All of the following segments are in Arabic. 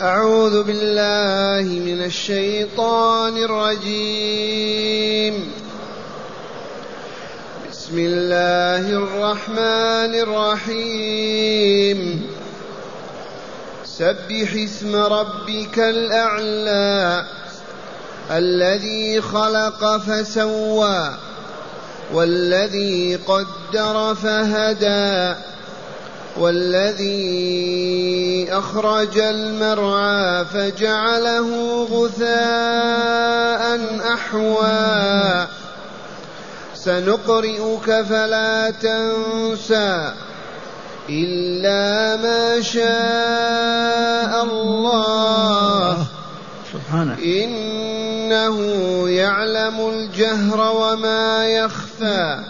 أعوذ بالله من الشيطان الرجيم. بسم الله الرحمن الرحيم. سبح اسم ربك الأعلى الذي خلق فسوى والذي قدر فهدى والذي أخرج المرعى فجعله غثاء أحوى. سنقرئك فلا تنسى إلا ما شاء الله. سبحانه. إنه يعلم الجهر وما يخفى.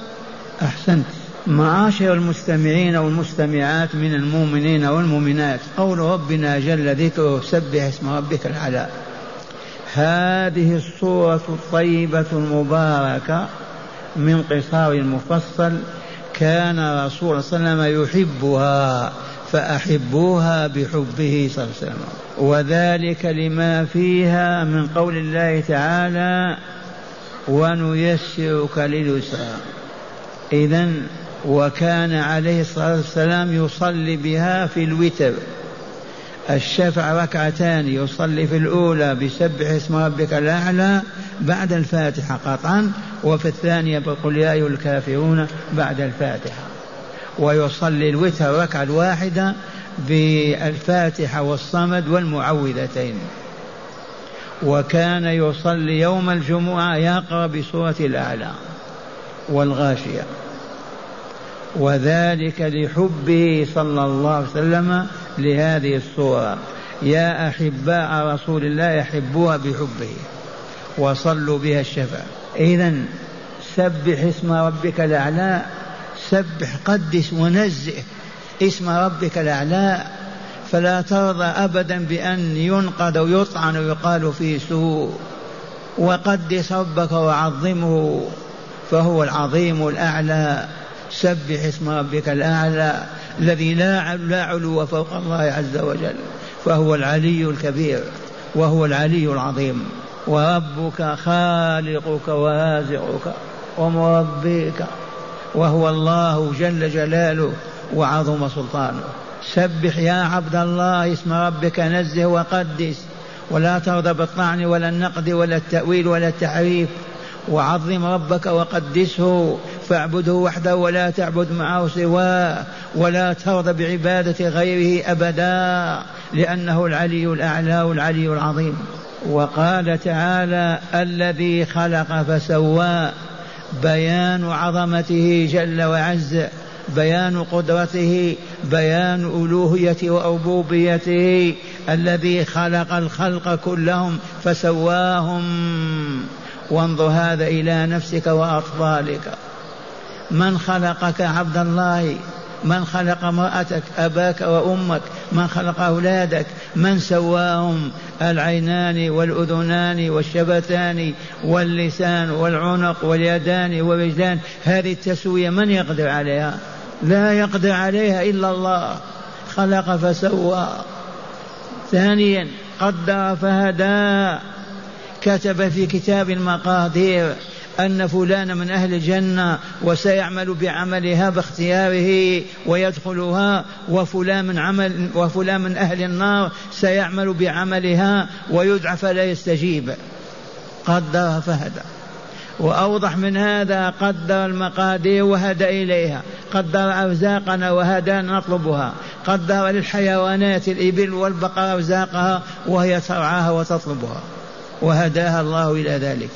أحسنت معاشر المستمعين والمستمعات من المؤمنين والمؤمنات. قول ربنا جل ذكره سبح اسم ربك العلى هذه الصورة الطيبة المباركة من قصار المفصل كان رسول صلى الله عليه وسلم يحبها فأحبوها بحبه صلى الله عليه وسلم. وذلك لما فيها من قول الله تعالى ونيسرك لليسرى إذا وكان عليه الصلاة والسلام يصلي بها في الوتر. الشفع ركعتان يصلي في الأولى بسبح اسم ربك الأعلى بعد الفاتحة قطعا وفي الثانية بقول يا أيها الكافرون بعد الفاتحة. ويصلي الوتر ركعة الواحدة بالفاتحة والصمد والمعوذتين. وكان يصلي يوم الجمعة يقرأ بسورة الأعلى. والغاشية. وذلك لحبه صلى الله عليه وسلم لهذه الصورة. يا أحباء رسول الله يحبوها بحبه وصلوا بها الشفاعة إذا سبح اسم ربك الأعلى سبح قدس ونزه اسم ربك الأعلى. فلا ترضى أبدا بأن ينقد ويطعن ويقال فيه سوء. وقدس ربك وعظمه. فهو العظيم الأعلى. سبح اسم ربك الأعلى الذي لا لا علو فوق الله عز وجل. فهو العلي الكبير. وهو العلي العظيم. وربك خالقك ورازقك ومربيك. وهو الله جل جلاله وعظم سلطانه. سبح يا عبد الله اسم ربك نزه وقدس. ولا ترضى بالطعن ولا النقد ولا التأويل ولا التحريف. وعظم ربك وقدسه فاعبده وحده ولا تعبد معه سواه ولا ترضى بعبادة غيره أبدا لأنه العلي الأعلى والعلي العظيم. وقال تعالى الذي خلق فسوى بيان عظمته جل وعز بيان قدرته بيان ألوهيته وربوبيته الذي خلق الخلق كلهم فسواهم. وانظر هذا إلى نفسك وأطفالك. من خلقك عبد الله؟ من خلق امرأتك أباك وأمك؟ من خلق أولادك؟ من سواهم؟ العينان والأذنان والشفتان واللسان والعنق واليدان والرجلان. هذه التسوية من يقدر عليها؟ لا يقدر عليها إلا الله. خلق فسوى. ثانيا قدر فهدى. كتب في كتاب المقادير أن فلان من أهل الجنة وسيعمل بعملها باختياره ويدخلها وفلان من عمل وفلان من أهل النار سيعمل بعملها ويدعى فلا يستجيب. قدر فهدى. وأوضح من هذا قدر المقادير وهدى إليها. قدر أرزاقنا وهدانا نطلبها. قدر للحيوانات الإبل والبقر أرزاقها وهي ترعاها وتطلبها. وهداها الله إلى ذلك.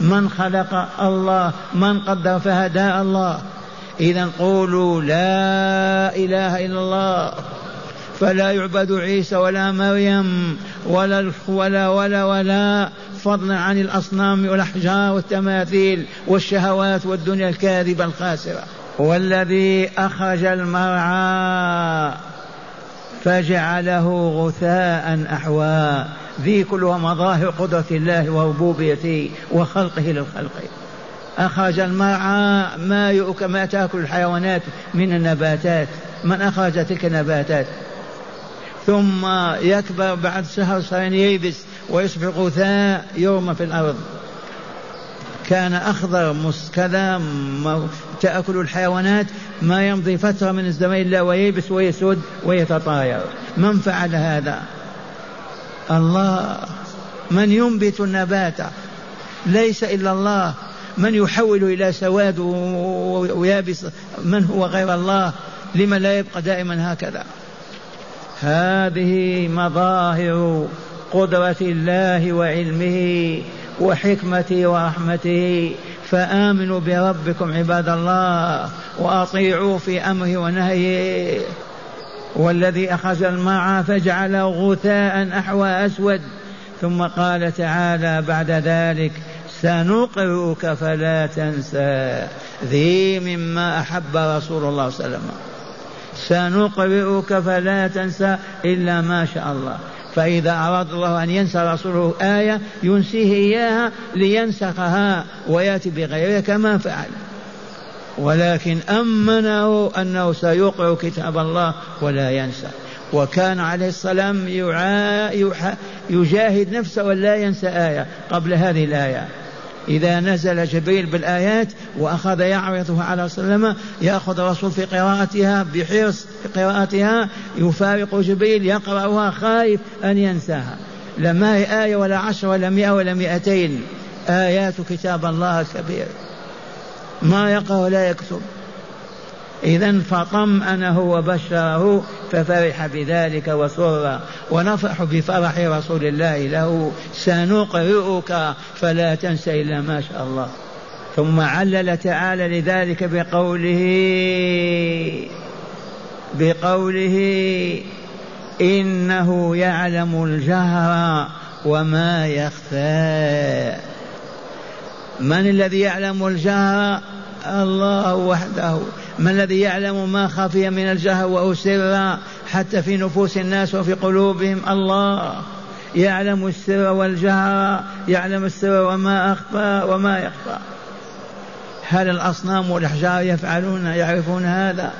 من خلق الله من قدر فهدى الله. إذا قولوا لا إله إلا الله فلا يعبد عيسى ولا مريم ولا ولا ولا ولا فضلا عن الأصنام والأحجار والتماثيل والشهوات والدنيا الكاذبة الخاسرة. والذي أخرج المرعى فجعله غثاء أحوى. ذي كلها مظاهر قدرة الله وربوبيته وخلقه للخلق. أخرج المرعى ما يؤكل ما تأكل الحيوانات من النباتات من أخرج تلك النباتات. ثم يكبر بعد شهر شهرين ييبس ويصبح غثاء يوم في الأرض. كان أخضر كذا تأكل الحيوانات ما يمضي فترة من الزمان إلا وييبس ويسود ويتطاير. من فعل هذا؟ الله من ينبت النبات ليس إلا الله. من يحول إلى سواد ويابس من هو غير الله؟ لما لا يبقى دائما هكذا. هذه مظاهر قدرة الله وعلمه وحكمته ورحمته. فآمنوا بربكم عباد الله وأطيعوا في أمره ونهيه. والذي أخذ الماء فجعله غثاء أحوى أسود. ثم قال تعالى بعد ذلك سنقرئك فلا تنسى. ذي مما أحب رسول الله صلى الله عليه وسلم. سنقرئك فلا تنسى إلا ما شاء الله. فإذا أراد الله أن ينسى رسوله آية ينسيه إياها لينسخها ويأتي بغيرها كما فعل. ولكن أمنه أنه سيقرأ كتاب الله ولا ينسى. وكان عليه السلام يجاهد نفسه ولا ينسى آية قبل هذه الآية. إذا نزل جبريل بالآيات وأخذ يعرضها على وسلم يأخذ الرسول في قراءتها بحرص في قراءتها يفارق جبريل يقرأها خايف أن ينساها. لما هي آية ولا عشر ولا مئة ولا مئتين. آيات كتاب الله الكبير ما يقرأ ولا يكتب إذا فطمأنه وبشره ففرح بذلك وسر ونفرح بفرح رسول الله له. سنقرئك فلا تنسى إلا ما شاء الله. ثم علل تعالى لذلك بقوله بقوله إنه يعلم الجهر وما يخفى. من الذي يعلم الجهر؟ الله وحده. ما الذي يعلم ما خفي من الجهر وأسر حتى في نفوس الناس وفي قلوبهم؟ الله. يعلم السر والجهر يعلم السر وما أخفى وما يخفى. هل الأصنام والأحجار يفعلون يعرفون هذا؟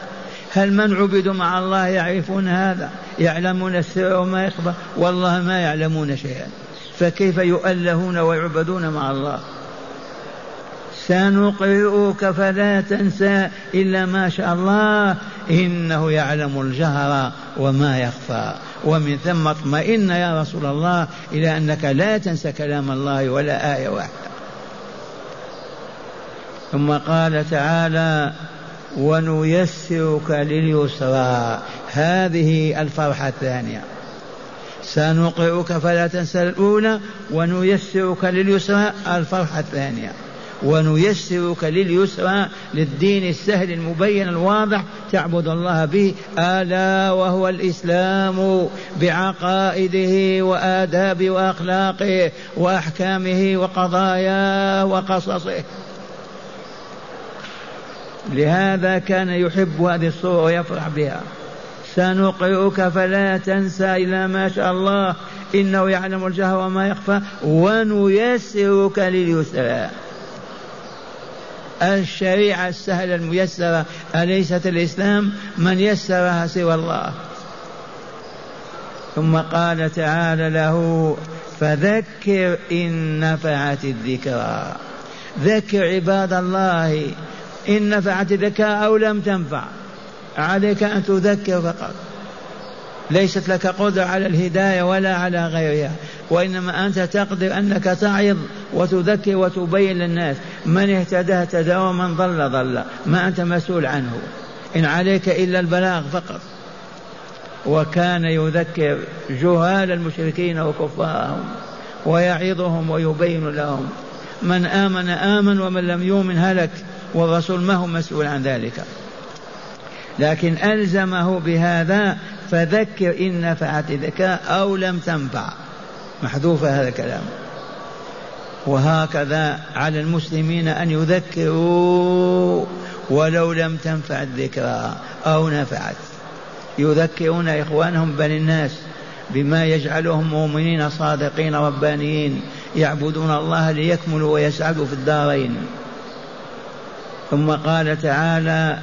هل من عبدوا مع الله يعرفون هذا؟ يعلمون السر وما يخفى؟ والله ما يعلمون شيئا. فكيف يؤلهون ويعبدون مع الله؟ سنقرئك فلا تنسى إلا ما شاء الله. إنه يعلم الجهر وما يخفى. ومن ثم اطمئن يا رسول الله إلى أنك لا تنسى كلام الله ولا آية واحدة. ثم قال تعالى ونيسرك لليسرى. هذه الفرحة الثانية. سنقرئك فلا تنسى الأولى ونيسرك لليسرى. الفرحة الثانية. ونيسرك لليسرى للدين السهل المبين الواضح. تعبد الله به آلا وهو الإسلام بعقائده وآداب وأخلاقه وأحكامه وقضاياه وقصصه. لهذا كان يحب هذه الصورة ويفرح بها. سنقرئك فلا تنسى إلا ما شاء الله. إنه يعلم الجهر وما يخفى ونيسرك لليسرى. الشريعة السهلة الميسرة أليست الإسلام من يسرها سوى الله؟ ثم قال تعالى له فذكر إن نفعت الذكرى. ذكر عباد الله إن نفعت الذكرى أو لم تنفع. عليك أن تذكر فقط. ليست لك قدرة على الهداية ولا على غيرها. وإنما أنت تقدر أنك تعظ وتذكر وتبين للناس. من اهتدى اهتدى ومن ضل ضل. ما أنت مسؤول عنه. إن عليك إلا البلاغ فقط. وكان يذكر جهال المشركين وكفارهم ويعظهم ويبين لهم. من آمن آمن ومن لم يؤمن هلك والرسول ما هو مسؤول عن ذلك. لكن ألزمه بهذا فذكر إن نفعت الذكاء أو لم تنفع. محذوف هذا الكلام. وهكذا على المسلمين أن يذكروا ولو لم تنفع الذكرى أو نفعت. يذكرون إخوانهم بل الناس بما يجعلهم مؤمنين صادقين ربانيين يعبدون الله ليكملوا ويسعدوا في الدارين. ثم قال تعالى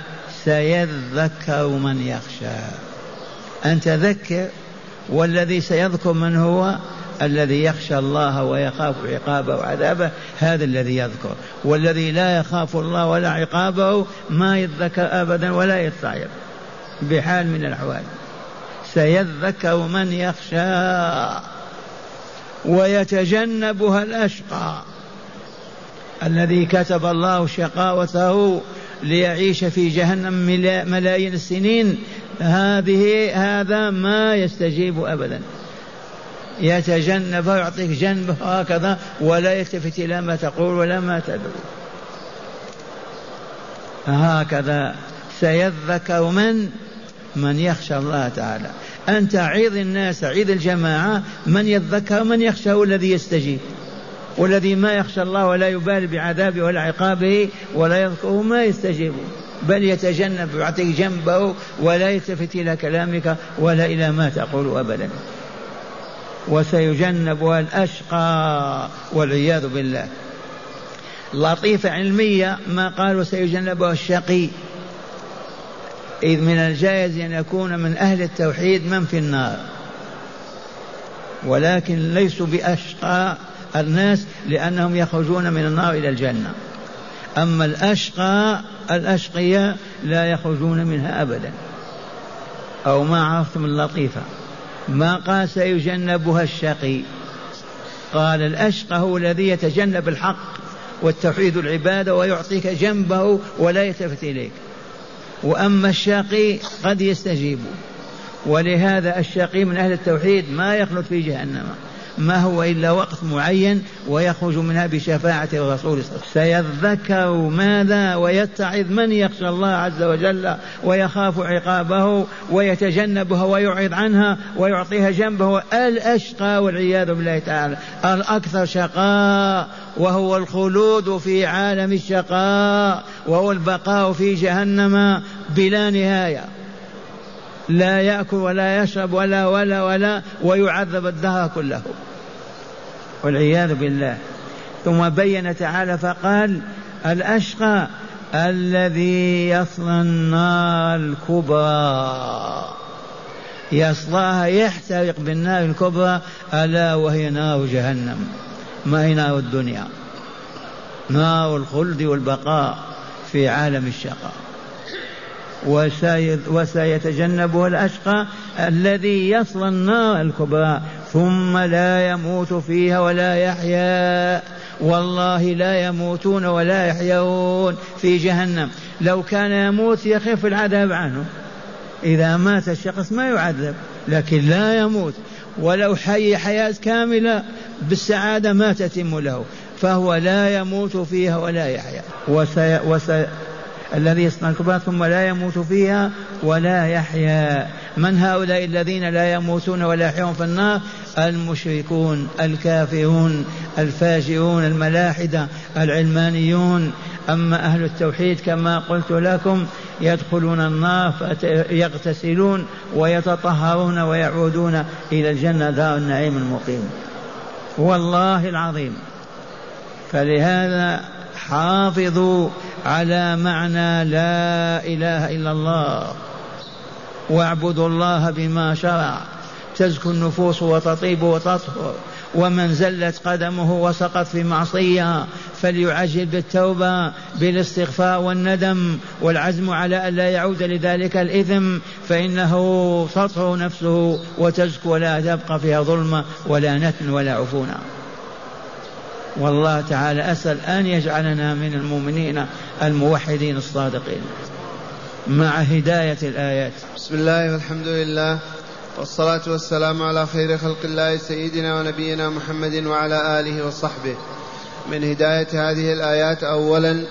سيذكر من يخشى. أنت ذكر والذي سيذكر من هو؟ الذي يخشى الله ويخاف عقابه وعذابه هذا الذي يذكر. والذي لا يخاف الله ولا عقابه ما يتذكر ابدا ولا يتعظ بحال من الأحوال. سيذكر من يخشى ويتجنبها الأشقى. الذي كتب الله شقاوته ليعيش في جهنم ملايين السنين. هذه هذا ما يستجيب ابدا. يتجنب ويعطيك جنبه هكذا ولا يلتفت إلى ما تقول ولا ما تدعو هكذا سيذكر من؟ من يخشى الله تعالى. أنت عيض الناس عيض الجماعة من يذكر؟ من يخشى؟ هو الذي يستجيب. والذي ما يخشى الله ولا يبالي بعذابه ولا عقابه ولا يذكره ما يستجيب. بل يتجنب ويعطيك جنبه ولا يلتفت إلى كلامك ولا إلى ما تقول أبدا. وسيجنبها الأشقى والعياذ بالله. لطيفة علمية ما قالوا سيجنبها الشقي. إذ من الجائز أن يكون من أهل التوحيد من في النار. ولكن ليسوا بأشقى الناس لأنهم يخرجون من النار إلى الجنة. أما الأشقى الأشقياء لا يخرجون منها أبدا. أو ما عرفتم اللطيفة. ما قال سيجنبها الشقي. قال الأشقى هو الذي يتجنب الحق والتوحيد العبادة ويعطيك جنبه ولا يلتفت إليك. وأما الشقي قد يستجيب. ولهذا الشقي من أهل التوحيد ما يخلد في جهنم. ما هو إلا وقت معين ويخرج منها بشفاعة الرسول صلى الله عليه وسلم. سيذكر ماذا ويتعظ من يخشى الله عز وجل ويخاف عقابه ويتجنبها ويعرض عنها ويعطيها جنبه. الأشقى والعياذ بالله تعالى. الأكثر شقاء وهو الخلود في عالم الشقاء وهو البقاء في جهنم بلا نهاية. لا يأكل ولا يشرب ولا ولا ولا ويعذب الدهر كله. والعياذ بالله. ثم بين تعالى فقال الأشقى الذي يصلى النار الكبرى. يصلاها يحترق بالنار الكبرى ألا وهي نار جهنم. ما هي نار الدنيا؟ نار الخلد والبقاء في عالم الشقاء. وسيتجنبها الأشقى الذي يصل النار الكبرى ثم لا يموت فيها ولا يحيا. والله لا يموتون ولا يحيون في جهنم. لو كان يموت يخف العذاب عنه. إذا مات الشخص ما يعذب لكن لا يموت. ولو حي حياة كاملة بالسعادة ما تتم له. فهو لا يموت فيها ولا يحيا. وسي وسي الذي يصنع الكبار ثم لا يموت فيها ولا يحيا. من هؤلاء الذين لا يموتون ولا يحيون في النار؟ المشركون الكافرون الفاجرون الملاحدة العلمانيون. أما أهل التوحيد كما قلت لكم يدخلون النار يغتسلون ويتطهرون ويعودون إلى الجنة دار النعيم المقيم. والله العظيم. فلهذا حافظوا على معنى لا إله إلا الله. واعبدوا الله بما شرع. تزكو النفوس وتطيب وتطهر. ومن زلت قدمه وسقط في معصية فليعجل بالتوبة بالاستغفار والندم والعزم على الا يعود لذلك الإثم فإنه تطهر نفسه وتزكو ولا تبقى فيها ظلمة ولا نتن ولا عفونه والله تعالى أسأل أن يجعلنا من المؤمنين الموحدين الصادقين مع هداية الآيات. بسم الله والحمد لله والصلاة والسلام على خير خلق الله سيدنا ونبينا محمد وعلى آله وصحبه. من هداية هذه الآيات أولا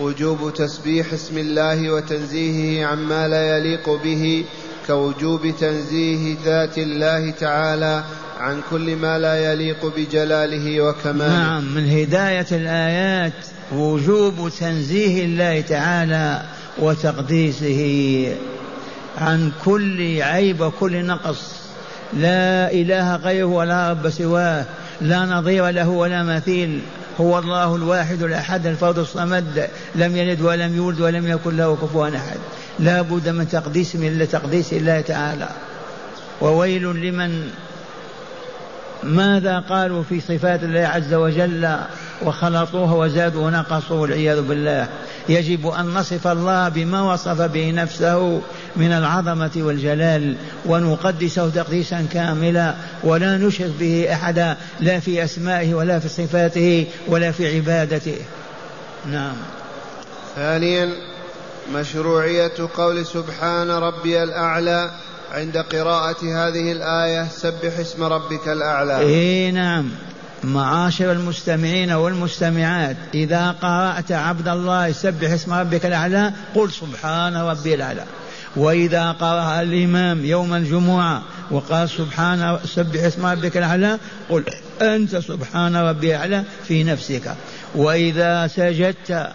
وجوب تسبيح اسم الله وتنزيهه عما لا يليق به كوجوب تنزيه ذات الله تعالى عن كل ما لا يليق بجلاله وكماله. نعم من هداية الآيات وجوب تنزيه الله تعالى وتقديسه عن كل عيب وكل نقص. لا إله غيره ولا رب سواه لا نظير له ولا مثيل. هو الله الواحد الأحد الفرد الصمد لم يلد ولم يولد ولم يكن له كفوا أحد. لا بد من تقديس من تقديس الله تعالى. وويل لمن ماذا قالوا في صفات الله عز وجل وخلطوها وزادوا ونقصوا والعياذ بالله؟ يجب أن نصف الله بما وصف به نفسه من العظمة والجلال ونقدسه تقديسا كاملا ولا نشرك به أحدا لا في أسمائه ولا في صفاته ولا في عبادته. نعم. ثانيا مشروعية قول سبحان ربي الأعلى عند قراءة هذه الآية سبح اسم ربك الأعلى. إيه نعم. معاشر المستمعين والمستمعات إذا قرأت عبد الله سبح اسم ربك الأعلى قل سبحان ربي الأعلى. وإذا قرأ الإمام يوم الجمعة وقال سبحان سبح اسم ربك الأعلى قل أنت سبحان ربي الأعلى في نفسك. وإذا سجدت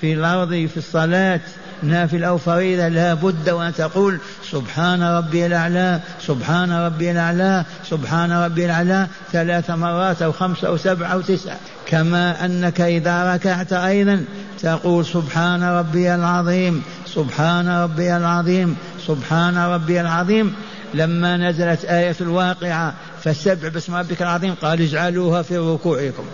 في الأرض في الصلاة نافل أو فريضة لا بد وأن تقول سبحان ربي الأعلى سبحان ربي الأعلى سبحان ربي الأعلى ثلاث مرات أو خمس أو سبع أو تسع. كما أنك إذا ركعت أيضا تقول سبحان ربي العظيم سبحان ربي العظيم سبحان ربي العظيم. لما نزلت آية الواقعة فسبح باسم ربك العظيم قال اجعلوها في ركوعكم.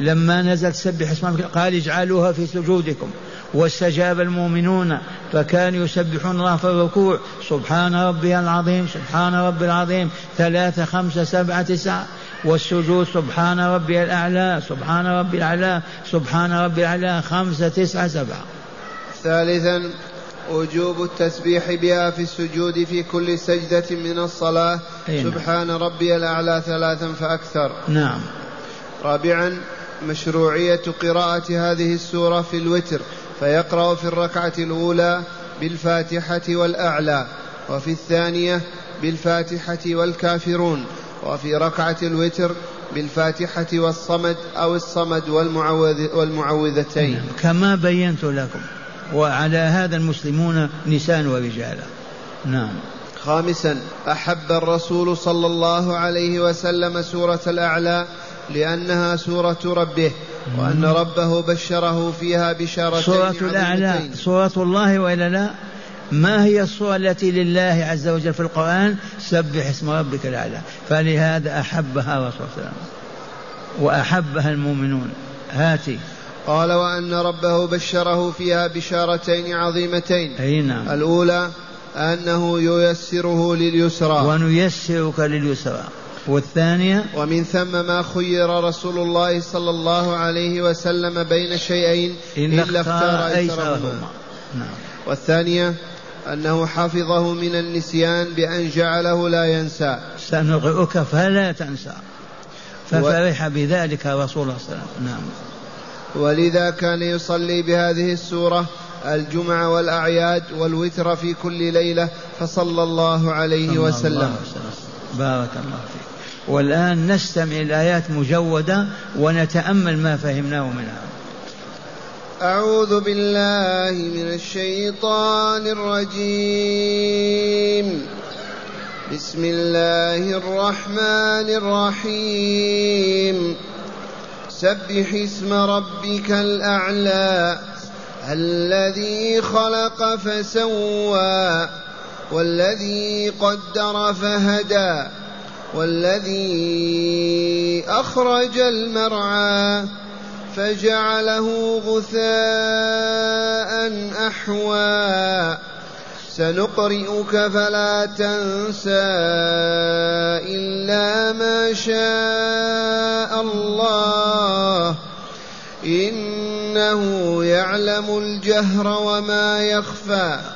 لما نزلت سبح اسم ربك قال اجعلوها في سجودكم. واستجاب المؤمنون فكانوا يسبحون الله في الركوع. سبحان ربي العظيم سبحان ربي العظيم. ثلاثة خمسة سبعة تسعة. والسجود سبحان ربي الأعلى سبحان ربي الأعلى سبحان ربي الأعلى. خمسة تسعة سبعة. ثالثا وجوب التسبيح بها في السجود في كل سجدة من الصلاة. سبحان ربي الأعلى ثلاثا فأكثر. نعم. رابعا مشروعية قراءة هذه السورة في الوتر. فيقرأ في الركعة الأولى بالفاتحة والأعلى وفي الثانية بالفاتحة والكافرون وفي ركعة الوتر بالفاتحة والصمد أو الصمد والمعوذ والمعوذتين. نعم، كما بينت لكم وعلى هذا المسلمون نساء ورجالا. نعم. خامسا أحب الرسول صلى الله عليه وسلم سورة الأعلى لأنها سورة ربه وأن ربه بشره فيها بشارتين سورة الأعلى سورة الله وإلا لا؟ ما هي الصورة التي لله عز وجل في القرآن؟ سبح اسم ربك الأعلى. فلهذا أحبها رسول الله وأحبها المؤمنون. هاتي. قال وأن ربه بشره فيها بشارتين عظيمتين. أي نعم. الأولى أنه ييسره لليسرى. ونيسرك لليسرى. والثانية ومن ثم ما خير رسول الله صلى الله عليه وسلم بين شيئين إلا, إلا اختار أيسرهما. نعم. والثانية أنه حفظه من النسيان بأن جعله لا ينسى. سنقرئك فلا تنسى. ففرح و... بذلك رسول الله صلى الله عليه وسلم. نعم. ولذا كان يصلي بهذه السورة الجمعة والأعياد والوتر في كل ليلة فصلى الله عليه وسلم. الله بارك الله فيك. والآن نستمع الآيات مجودة ونتأمل ما فهمناه منها. أعوذ بالله من الشيطان الرجيم. بسم الله الرحمن الرحيم. سبح اسم ربك الأعلى الذي خلق فسوى والذي قدر فهدى. والذي أخرج المرعى فجعله غثاء أحوى. سنقرئك فلا تنسى إلا ما شاء الله. إنه يعلم الجهر وما يخفى.